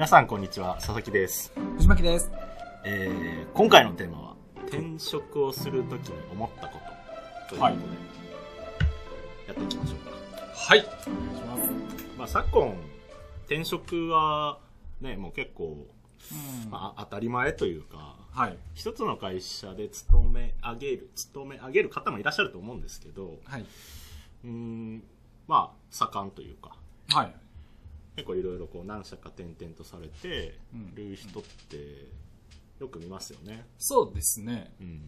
皆さんこんにちは佐々木です、藤巻です。えー、今回のテーマは転職をするときに思ったことということで、はいやっていきましょうかはい。お願いします。まあ昨今転職はねもう結構、まあ、当たり前というかはい。一つの会社で勤め上げる勤め上げる方もいらっしゃると思うんですけどはい。うーんまあ盛んというかはい。結構いろいろこう何社か転々とされてうんる人ってよく見ますよね。そうですね。うん。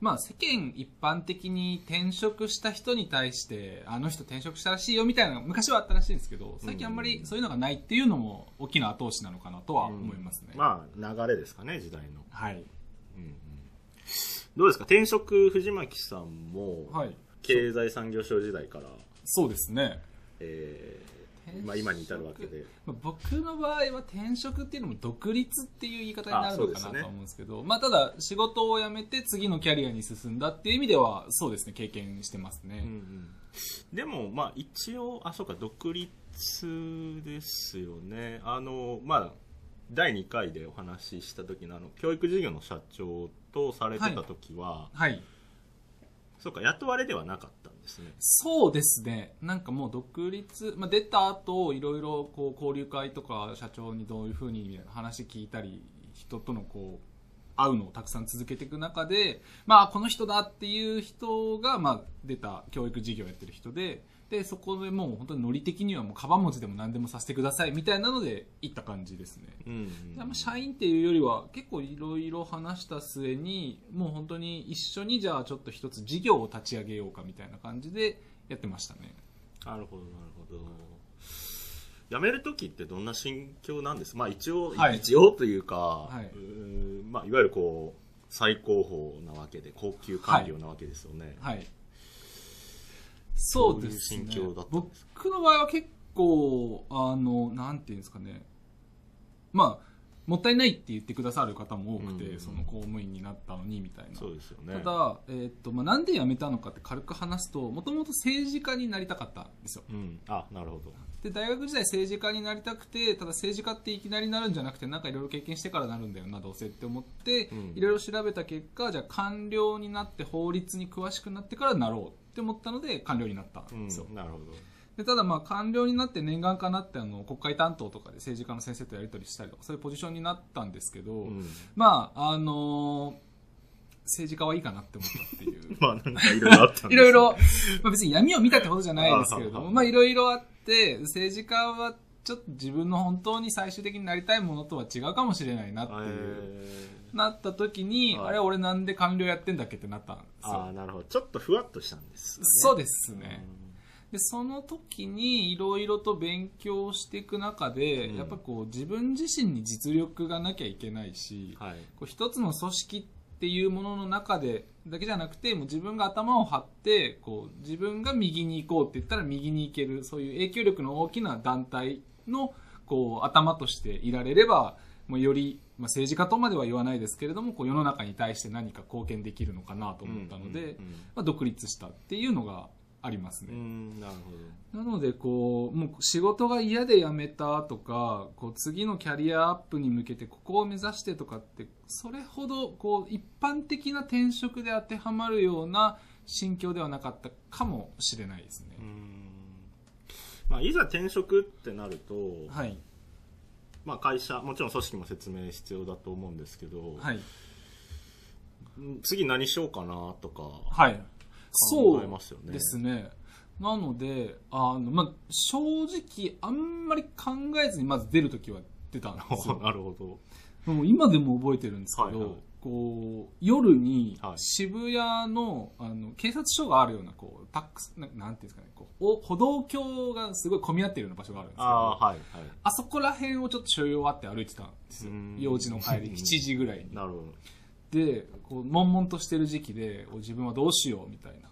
まあ世間一般的に転職した人に対して、あの人転職したらしいよみたいなのが昔はあったらしいんですけど、最近あんまりそういうのがないっていうのも大きな後押しなのかなとは思いますね。まあ流れですかね時代の。はい。うんうん。どうですか？転職藤巻さんもはい。経済産業省時代から、そうですね。えーまあ今に至るわけで。まあ僕の場合は転職っていうのも独立っていう言い方になるのかなとは思うんですけど、まあただ仕事を辞めて次のキャリアに進んだっていう意味ではそうですね、経験してますね。うんうん。でもまあ一応あそうか独立ですよね。あのまあ第2回でお話しした時のあの教育事業の社長とされてた時は、はい。そうか雇われではなかったんですね。そうですね。なんかもう独立、まあ、出た後、いろいろこう交流会とか社長にどういうふうに話聞いたり、人とのこう、会うのをたくさん続けていく中で、まあこの人だっていう人が、まあ出た教育事業をやってる人で、で、そこでもう本当にノリ的にはもうカバン持ちでも何でもさせてくださいみたいなので行った感じですね。うんであん。ま社員っていうよりは結構いろいろ話した末にもう本当に一緒にじゃあちょっと一つ事業を立ち上げようかみたいな感じでやってましたね。なるほどなるほど。辞める時ってどんな心境なんですまあ一応、はい。一応というか、い。うまあ、いわゆるこう最高峰なわけで高級官僚なわけですよね、はいそうですね。どういう心境だったんです僕の場合は結構あのなんていうんですかね。まあもったいないって言ってくださる方も多くて、うん。その公務員になったのにみたいな。そうですよね。ただ、えーっとまあ、なんで辞めたのかって軽く話すともともと政治家になりたかったんですよ。うん、あなるほど。で大学時代政治家になりたくてただ政治家っていきなりなるんじゃなくてなんかいろいろ経験してからなるんだよなどうせって思ってうん。いろいろ調べた結果じゃあ官僚になって法律に詳しくなってからなろうって思ったので官僚になったんですよ、うん、なるほどでただまあ官僚になって念願かなってあの国会担当とかで政治家の先生とやり取りしたりとかそういうポジションになったんですけど、うん。まああのー政治家はいいかなって思ったっていう。まあなんかいろいろあったんですね。いろいろ、まあ、別に闇を見たってことじゃないですけれども、まあいろいろあって、政治家はちょっと自分の本当に最終的になりたいものとは違うかもしれないなっていう、えなった時に、はい。あれ俺なんで官僚やってんだっけってなったんですー、ああよ。なるほど。ちょっとふわっとしたんですかね。そうですね。で、その時にいろいろと勉強していく中で、うん。やっぱこう自分自身に実力がなきゃいけないし、はい。こう一つの組織っていうものの中でだけじゃなくてもう自分が頭を張ってこう自分が右に行こうって言ったら右に行けるそういう影響力の大きな団体のこう頭としていられればもうより、まあ、政治家とまでは言わないですけれどもこう世の中に対して何か貢献できるのかなと思ったので、うんうんまあ、独立したっていうのがありますね。なるほど。なのでこうもう仕事が嫌で辞めたとかこう次のキャリアアップに向けてここを目指してとかってそれほどこう一般的な転職で当てはまるような心境ではなかったかもしれないですね。う。ん。まあ、いざ転職ってなると、はい。まあ、会社もちろん組織も説明必要だと思うんですけど、はい。うん次何しようかなとかはい。そ考えますよね。うですね。なのであの、まあ、正直あんまり考えずにまず出るときは出たんですよ。なるほど。もう今でも覚えてるんですけど、はいはいこう夜にはい渋谷の,、あの警察署があるようなこうタックスななんていうんですかねこうお歩道橋がすごい混み合ってるような場所があるんですけどああ,、あ、はい、はい。そこら辺をちょっと所用あって歩いてたんですようん用事の帰り 7時ぐらいになるほど。でこう悶々としてる時期でお自分はどうしようみたいなうん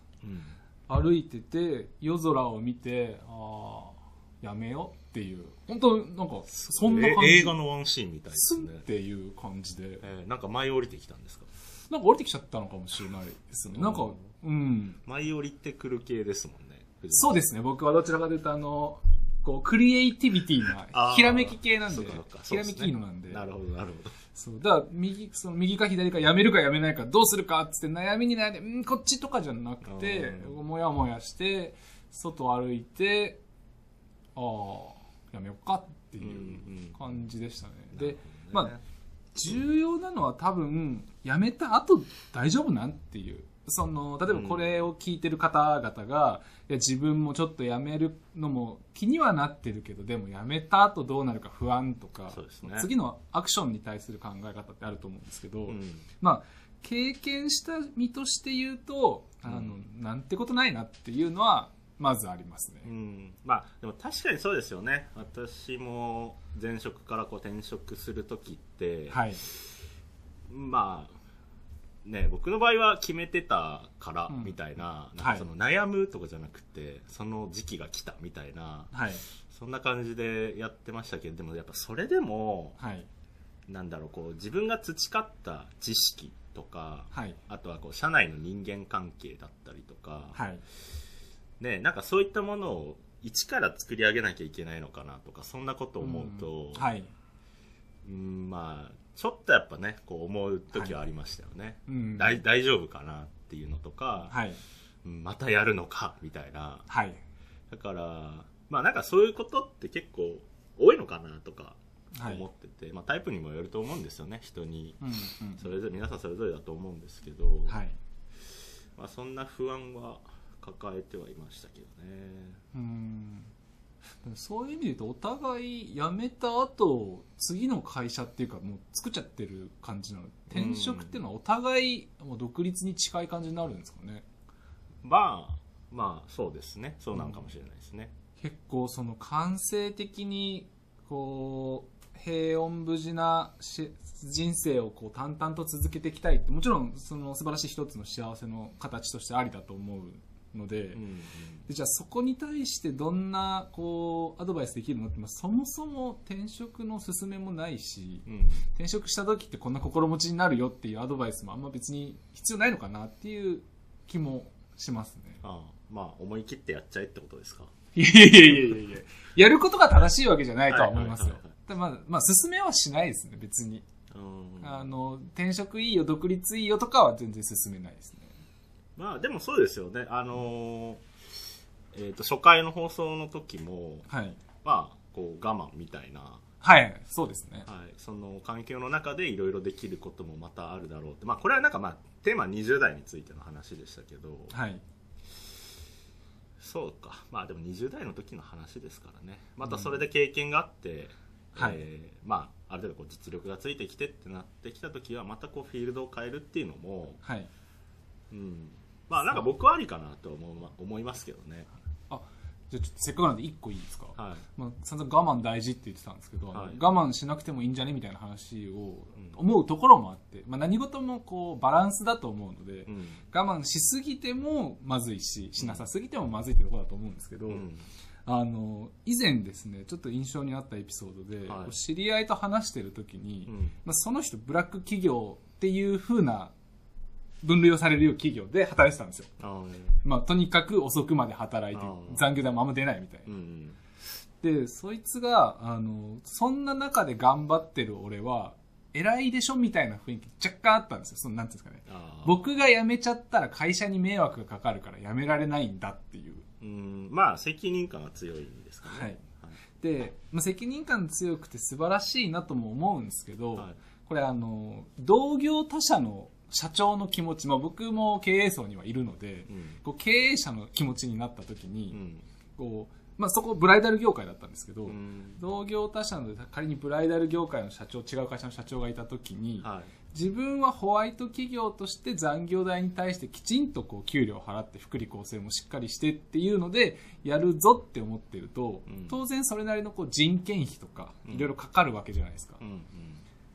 歩いてて夜空を見てああやめようっていう本当なんかそんな感じえ映画のワンシーンみたいですねっ。ていう感じでえーなんか舞い降りてきたんですか？なんか降りてきちゃったのかもしれないですね。なんか、うん。舞い降りてくる系ですもんね。そうですね。僕はどちらかというと、あの、こう、クリエイティビティな、ひらめき系なんでひらめきいいのなんで。なるほどなるほどそう。だから、右、その右か左かやめるかやめないかどうするかっつって悩みに悩んで、うん、こっちとかじゃなくて、うもやもやして、外歩いて、ああ、やめようかっていううんうん感じでしたね。でなる、ほどねまあ、重要なのは多分、やめた後大丈夫なんっていう。その、例えばこれを聞いてる方々が、いや自分もちょっとやめるのも気にはなってるけど、でもやめた後どうなるか不安とか、ね。次のアクションに対する考え方ってあると思うんですけど、うん。まあ、経験した身として言うと、あの、うん。なんてことないなっていうのは、まずありますね。うん。まあでも確かにそうですよね。私も前職からこう転職する時って、はい。まあね僕の場合は決めてたからうんみたいな,、はいなんかその悩むとかじゃなくてその時期が来たみたいなはい。そんな感じでやってましたけどでもやっぱそれでもはい。なんだろうこう自分が培った知識とかはい。あとはこう社内の人間関係だったりとか、はい。ね、なんかそういったものを一から作り上げなきゃいけないのかなとかそんなことを思うと、うんはい。うんまあちょっとやっぱねこう思う時はありましたよね、うん大大丈夫かなっていうのとか、はい。うんまたやるのかみたいなはい。だからまあなんかそういうことって結構多いのかなとかはい。思ってて、まあ、タイプにもよると思うんですよね人にうんうんそれぞれ皆さんそれぞれだと思うんですけど、はい。まあ、そんな不安は抱えてはいましたけどねうんそういう意味で言うとお互い辞めた後次の会社っていうかもう作っちゃってる感じなの転職っていうのはお互いもう独立に近い感じになるんですかね。まあまあそうですね。そうなのかもしれないですね、結構その感性的にこう平穏無事なし人生をこう淡々と続けていきたいってもちろんその素晴らしい一つの幸せの形としてありだと思うので,、うんうんでじゃあそこに対してどんなこうアドバイスできるのって、まあ、そもそも転職の勧めもないしうん。転職した時ってこんな心持ちになるよっていうアドバイスもあんま別に必要ないのかなっていう気もしますね。ああまあ思い切ってやっちゃえってことですか？いやいやいやいやいや。やることが正しいわけじゃないとは思いますよ。はまあ、まあ、進めはしないですね、別に。うん。あの、転職いいよ、独立いいよとかは全然進めないですね。まあでもそうですよね。あのーえー、と初回の放送の時もはい。まあこう我慢みたいな、はい、そうですね。はい、その環境の中でいろいろできることもまたあるだろうって。まあこれはなんかまあテーマは20代についての話でしたけど、はい。そうか。まあでも20代の時の話ですからね。またそれで経験があって、はい。えーまあある程度こう実力がついてきてってなってきた時はまたこうフィールドを変えるっていうのも、はい。うん、まあなんか僕はありかなと思う思いますけどね。あ、じゃあせっかくなんで一個いいですか？はい。まあ、散々我慢大事って言ってたんですけど、はい。我慢しなくてもいいんじゃねみたいな話を思うところもあって、まあ、何事もこうバランスだと思うので、うん。我慢しすぎてもまずいししなさすぎてもまずいってところだと思うんですけど、うん。あの以前ですねちょっと印象にあったエピソードで、はい。知り合いと話してる時に、うん。まあ、その人ブラック企業っていう風な分類をされるよう企業で働いてたんですよ、まあ、とにかく遅くまで働いて残業代もあんま出ないみたいな。う、んでそいつがあのそんな中で頑張ってる俺は偉いでしょみたいな雰囲気若干あったんですよ。そのなんていうんですかね。僕が辞めちゃったら会社に迷惑がかかるから辞められないんだっていう。うん。まあ責任感が強いんですかね。はい。で、まあ、責任感強くて素晴らしいなとも思うんですけど、はい。これあの同業他社の社長の気持ち、まあ、僕も経営層にはいるので、うん。こう経営者の気持ちになった時うに、ん。こうまあ、そこブライダル業界だったんですけど、うん。同業他社の仮にブライダル業界の社長違う会社の社長がいた時に、はい。自分はホワイト企業として残業代に対してきちんとこう給料を払って福利厚生もしっかりしてっていうのでやるぞって思ってると、うん。当然それなりのこう人件費とかうん。いろいろかかるわけじゃないですか。うんうん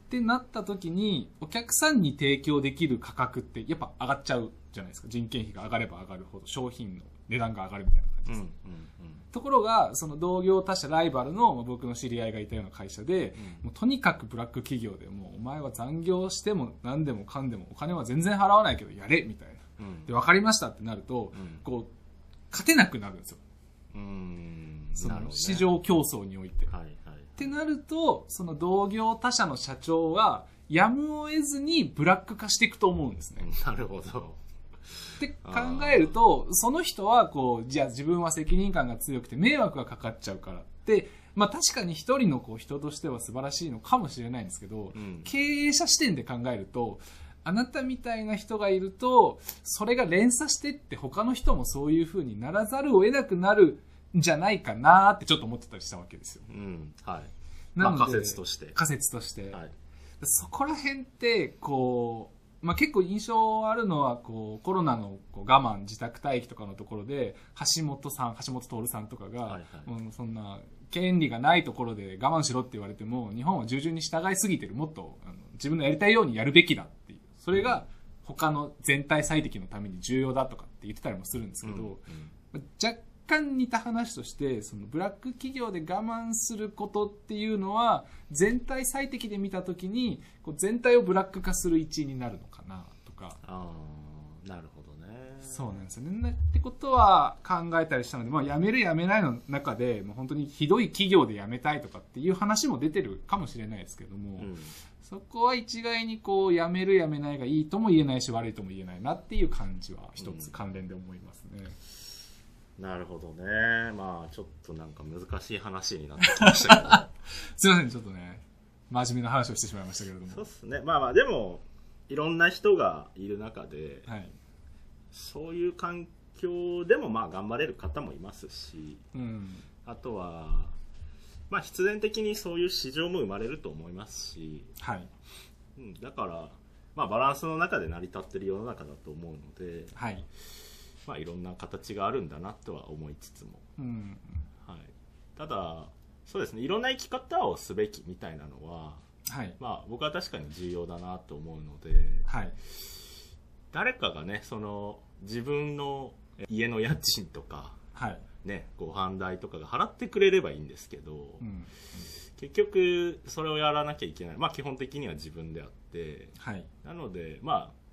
ってなった時にお客さんに提供できる価格ってやっぱ上がっちゃうじゃないですか。人件費が上がれば上がるほど商品の値段が上がるみたいな感じです、うんうんところがその同業他社ライバルのまあ僕の知り合いがいたような会社で、もうとにかくブラック企業でもうお前は残業しても何でもかんでもお金は全然払わないけどやれみたいな。うん。で分かりましたってなると、うん。こう勝てなくなるんですよ。うん。その市場競争において。はいはいってなると、その同業他社の社長は、やむを得ずにブラック化していくと思うんですね。なるほどって考えると、その人は、こう、じゃあ自分は責任感が強くて迷惑がかかっちゃうからって、まあ確かに一人のこう人としては素晴らしいのかもしれないんですけど、うん経営者視点で考えると、あなたみたいな人がいると、それが連鎖してって他の人もそういう風にならざるを得なくなるんじゃないかなってちょっと思ってたりしたわけですよ。うんはいまあなので仮説として仮説として。はいそこら辺って、こう、まあ、結構印象あるのは、こう、コロナのこう我慢、自宅待機とかのところで、橋本さん、橋本徹さんとかが、はいはいうんそんな、権利がないところで我慢しろって言われても、日本は従順に従いすぎてる。もっと、あの自分のやりたいようにやるべきだっていう。それが、他の全体最適のために重要だとかって言ってたりもするんですけど、うんうん若干似た話としてそのブラック企業で我慢することっていうのは全体最適で見た時にこう全体をブラック化する一因になるのかなとかああなるほどねそうなんですよね。ってことは考えたりしたので、まあ、辞める辞めないの中でもう本当にひどい企業で辞めたいとかっていう話も出てるかもしれないですけども、うんそこは一概にこう辞める辞めないがいいとも言えないし悪いとも言えないなっていう感じは一つ関連で思いますね。なるほどねまあちょっとなんか難しい話になってきましたけど すいません、ちょっとね、真面目な話をしてしまいましたけれども。そうっすねまあまあでもいろんな人がいる中ではい。そういう環境でもまあ頑張れる方もいますしうん。あとはまあ必然的にそういう市場も生まれると思いますし、はい。うん、だからまあバランスの中で成り立ってる世の中だと思うのではい。まあいろんな形があるんだなとは思いつつもうん。はい、ただそうですねいろんな生き方をすべきみたいなのは、はい。まあ、僕は確かに重要だなと思うのではい。誰かがねその自分の家の家賃とか、はい。ね、ご飯代とかが払ってくれればいいんですけど、うん。結局それをやらなきゃいけない、まあ、基本的には自分であってはい。なのでまあ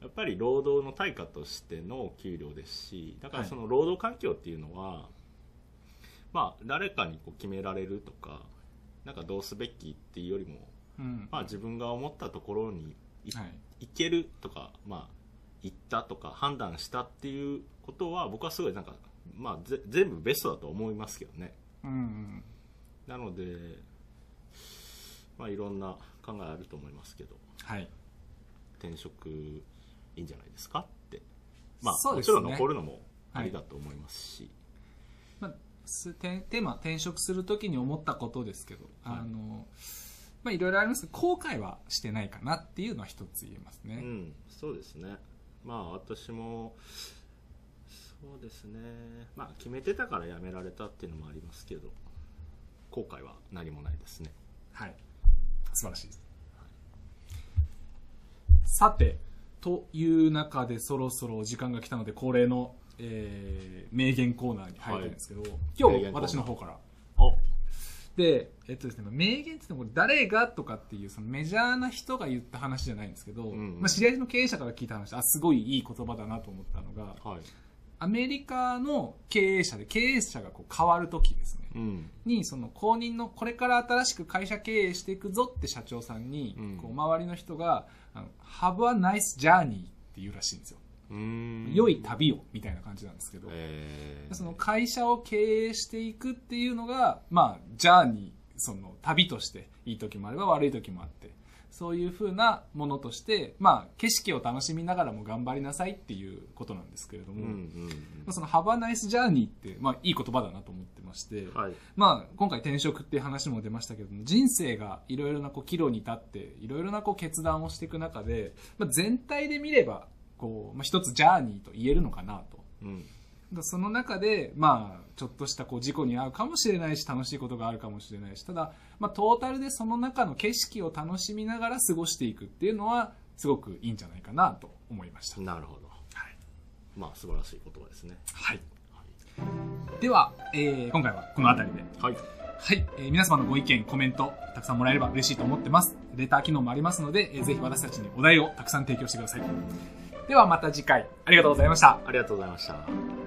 やっぱり労働の対価としての給料ですしだからはいその労働環境っていうのは、まあ誰かにこう決められるとかなんかどうすべきっていうよりも、うん。まあ、自分が思ったところにいはい。行けるとか、まあ、行ったとか判断したっていうことは僕はすごいなんか、まあ、ぜ全部ベストだと思いますけどねうん。なので、まあ、いろんな考えあると思いますけどはい。転職いいんじゃないですかって、まあそうですね。もちろん残るのもありだと思いますし、まあ、すテテーマ、転職するときに思ったことですけど、はい。あの、まあ、いろいろありますけど、後悔はしてないかなっていうのは一つ言えますね。うん、そうですね。まあ私もそうですね。まあ決めてたから辞められたっていうのもありますけど後悔は何もないですね。はい。素晴らしいです。さて、という中でそろそろお時間が来たので、恒例の、えー名言コーナーに入りたいんですけど、今日私の方から。おで、えっとですね、名言ってこれ誰がとかっていうそのメジャーな人が言った話じゃないんですけど、ん。まあ、知り合いの経営者から聞いた話あすごいいい言葉だなと思ったのがはいアメリカの経営者で経営者がこう変わる時ですね。うん。にその後任のこれから新しく会社経営していくぞって社長さんに、うん。こう周りの人があの「Have a nice journey」って言うらしいんですよ、良い旅をみたいな感じなんですけど、えー。その会社を経営していくっていうのが、まあ、ジャーニー、その旅として、いい時もあれば悪い時もあって、そういう風なものとして、まあ、景色を楽しみながらも頑張りなさいっていうことなんですけれども、うんうんまあその、ハバナイスジャーニーって、まあ、いい言葉だなと思ってまして、うんはい。まあ、今回転職っていう話も出ましたけども、人生がいろいろなこう岐路に立って、いろいろなこう決断をしていく中で、まあ、全体で見れば、こう、まあ、一つジャーニーと言えるのかなと。うんだその中で、まあ、ちょっとしたこう事故に遭うかもしれないし、楽しいことがあるかもしれないし、ただ、まあ、トータルでその中の景色を楽しみながら過ごしていくっていうのは、すごくいいんじゃないかなと思いました。なるほどはい。まあ素晴らしい言葉ですねはい。では、えー今回はこの辺りで。はいはい、えー皆様のご意見、コメント、たくさんもらえれば嬉しいと思ってます。レター機能もありますので、えーぜひ私たちにお題をたくさん提供してください。ではまた次回、ありがとうございました。ありがとうございました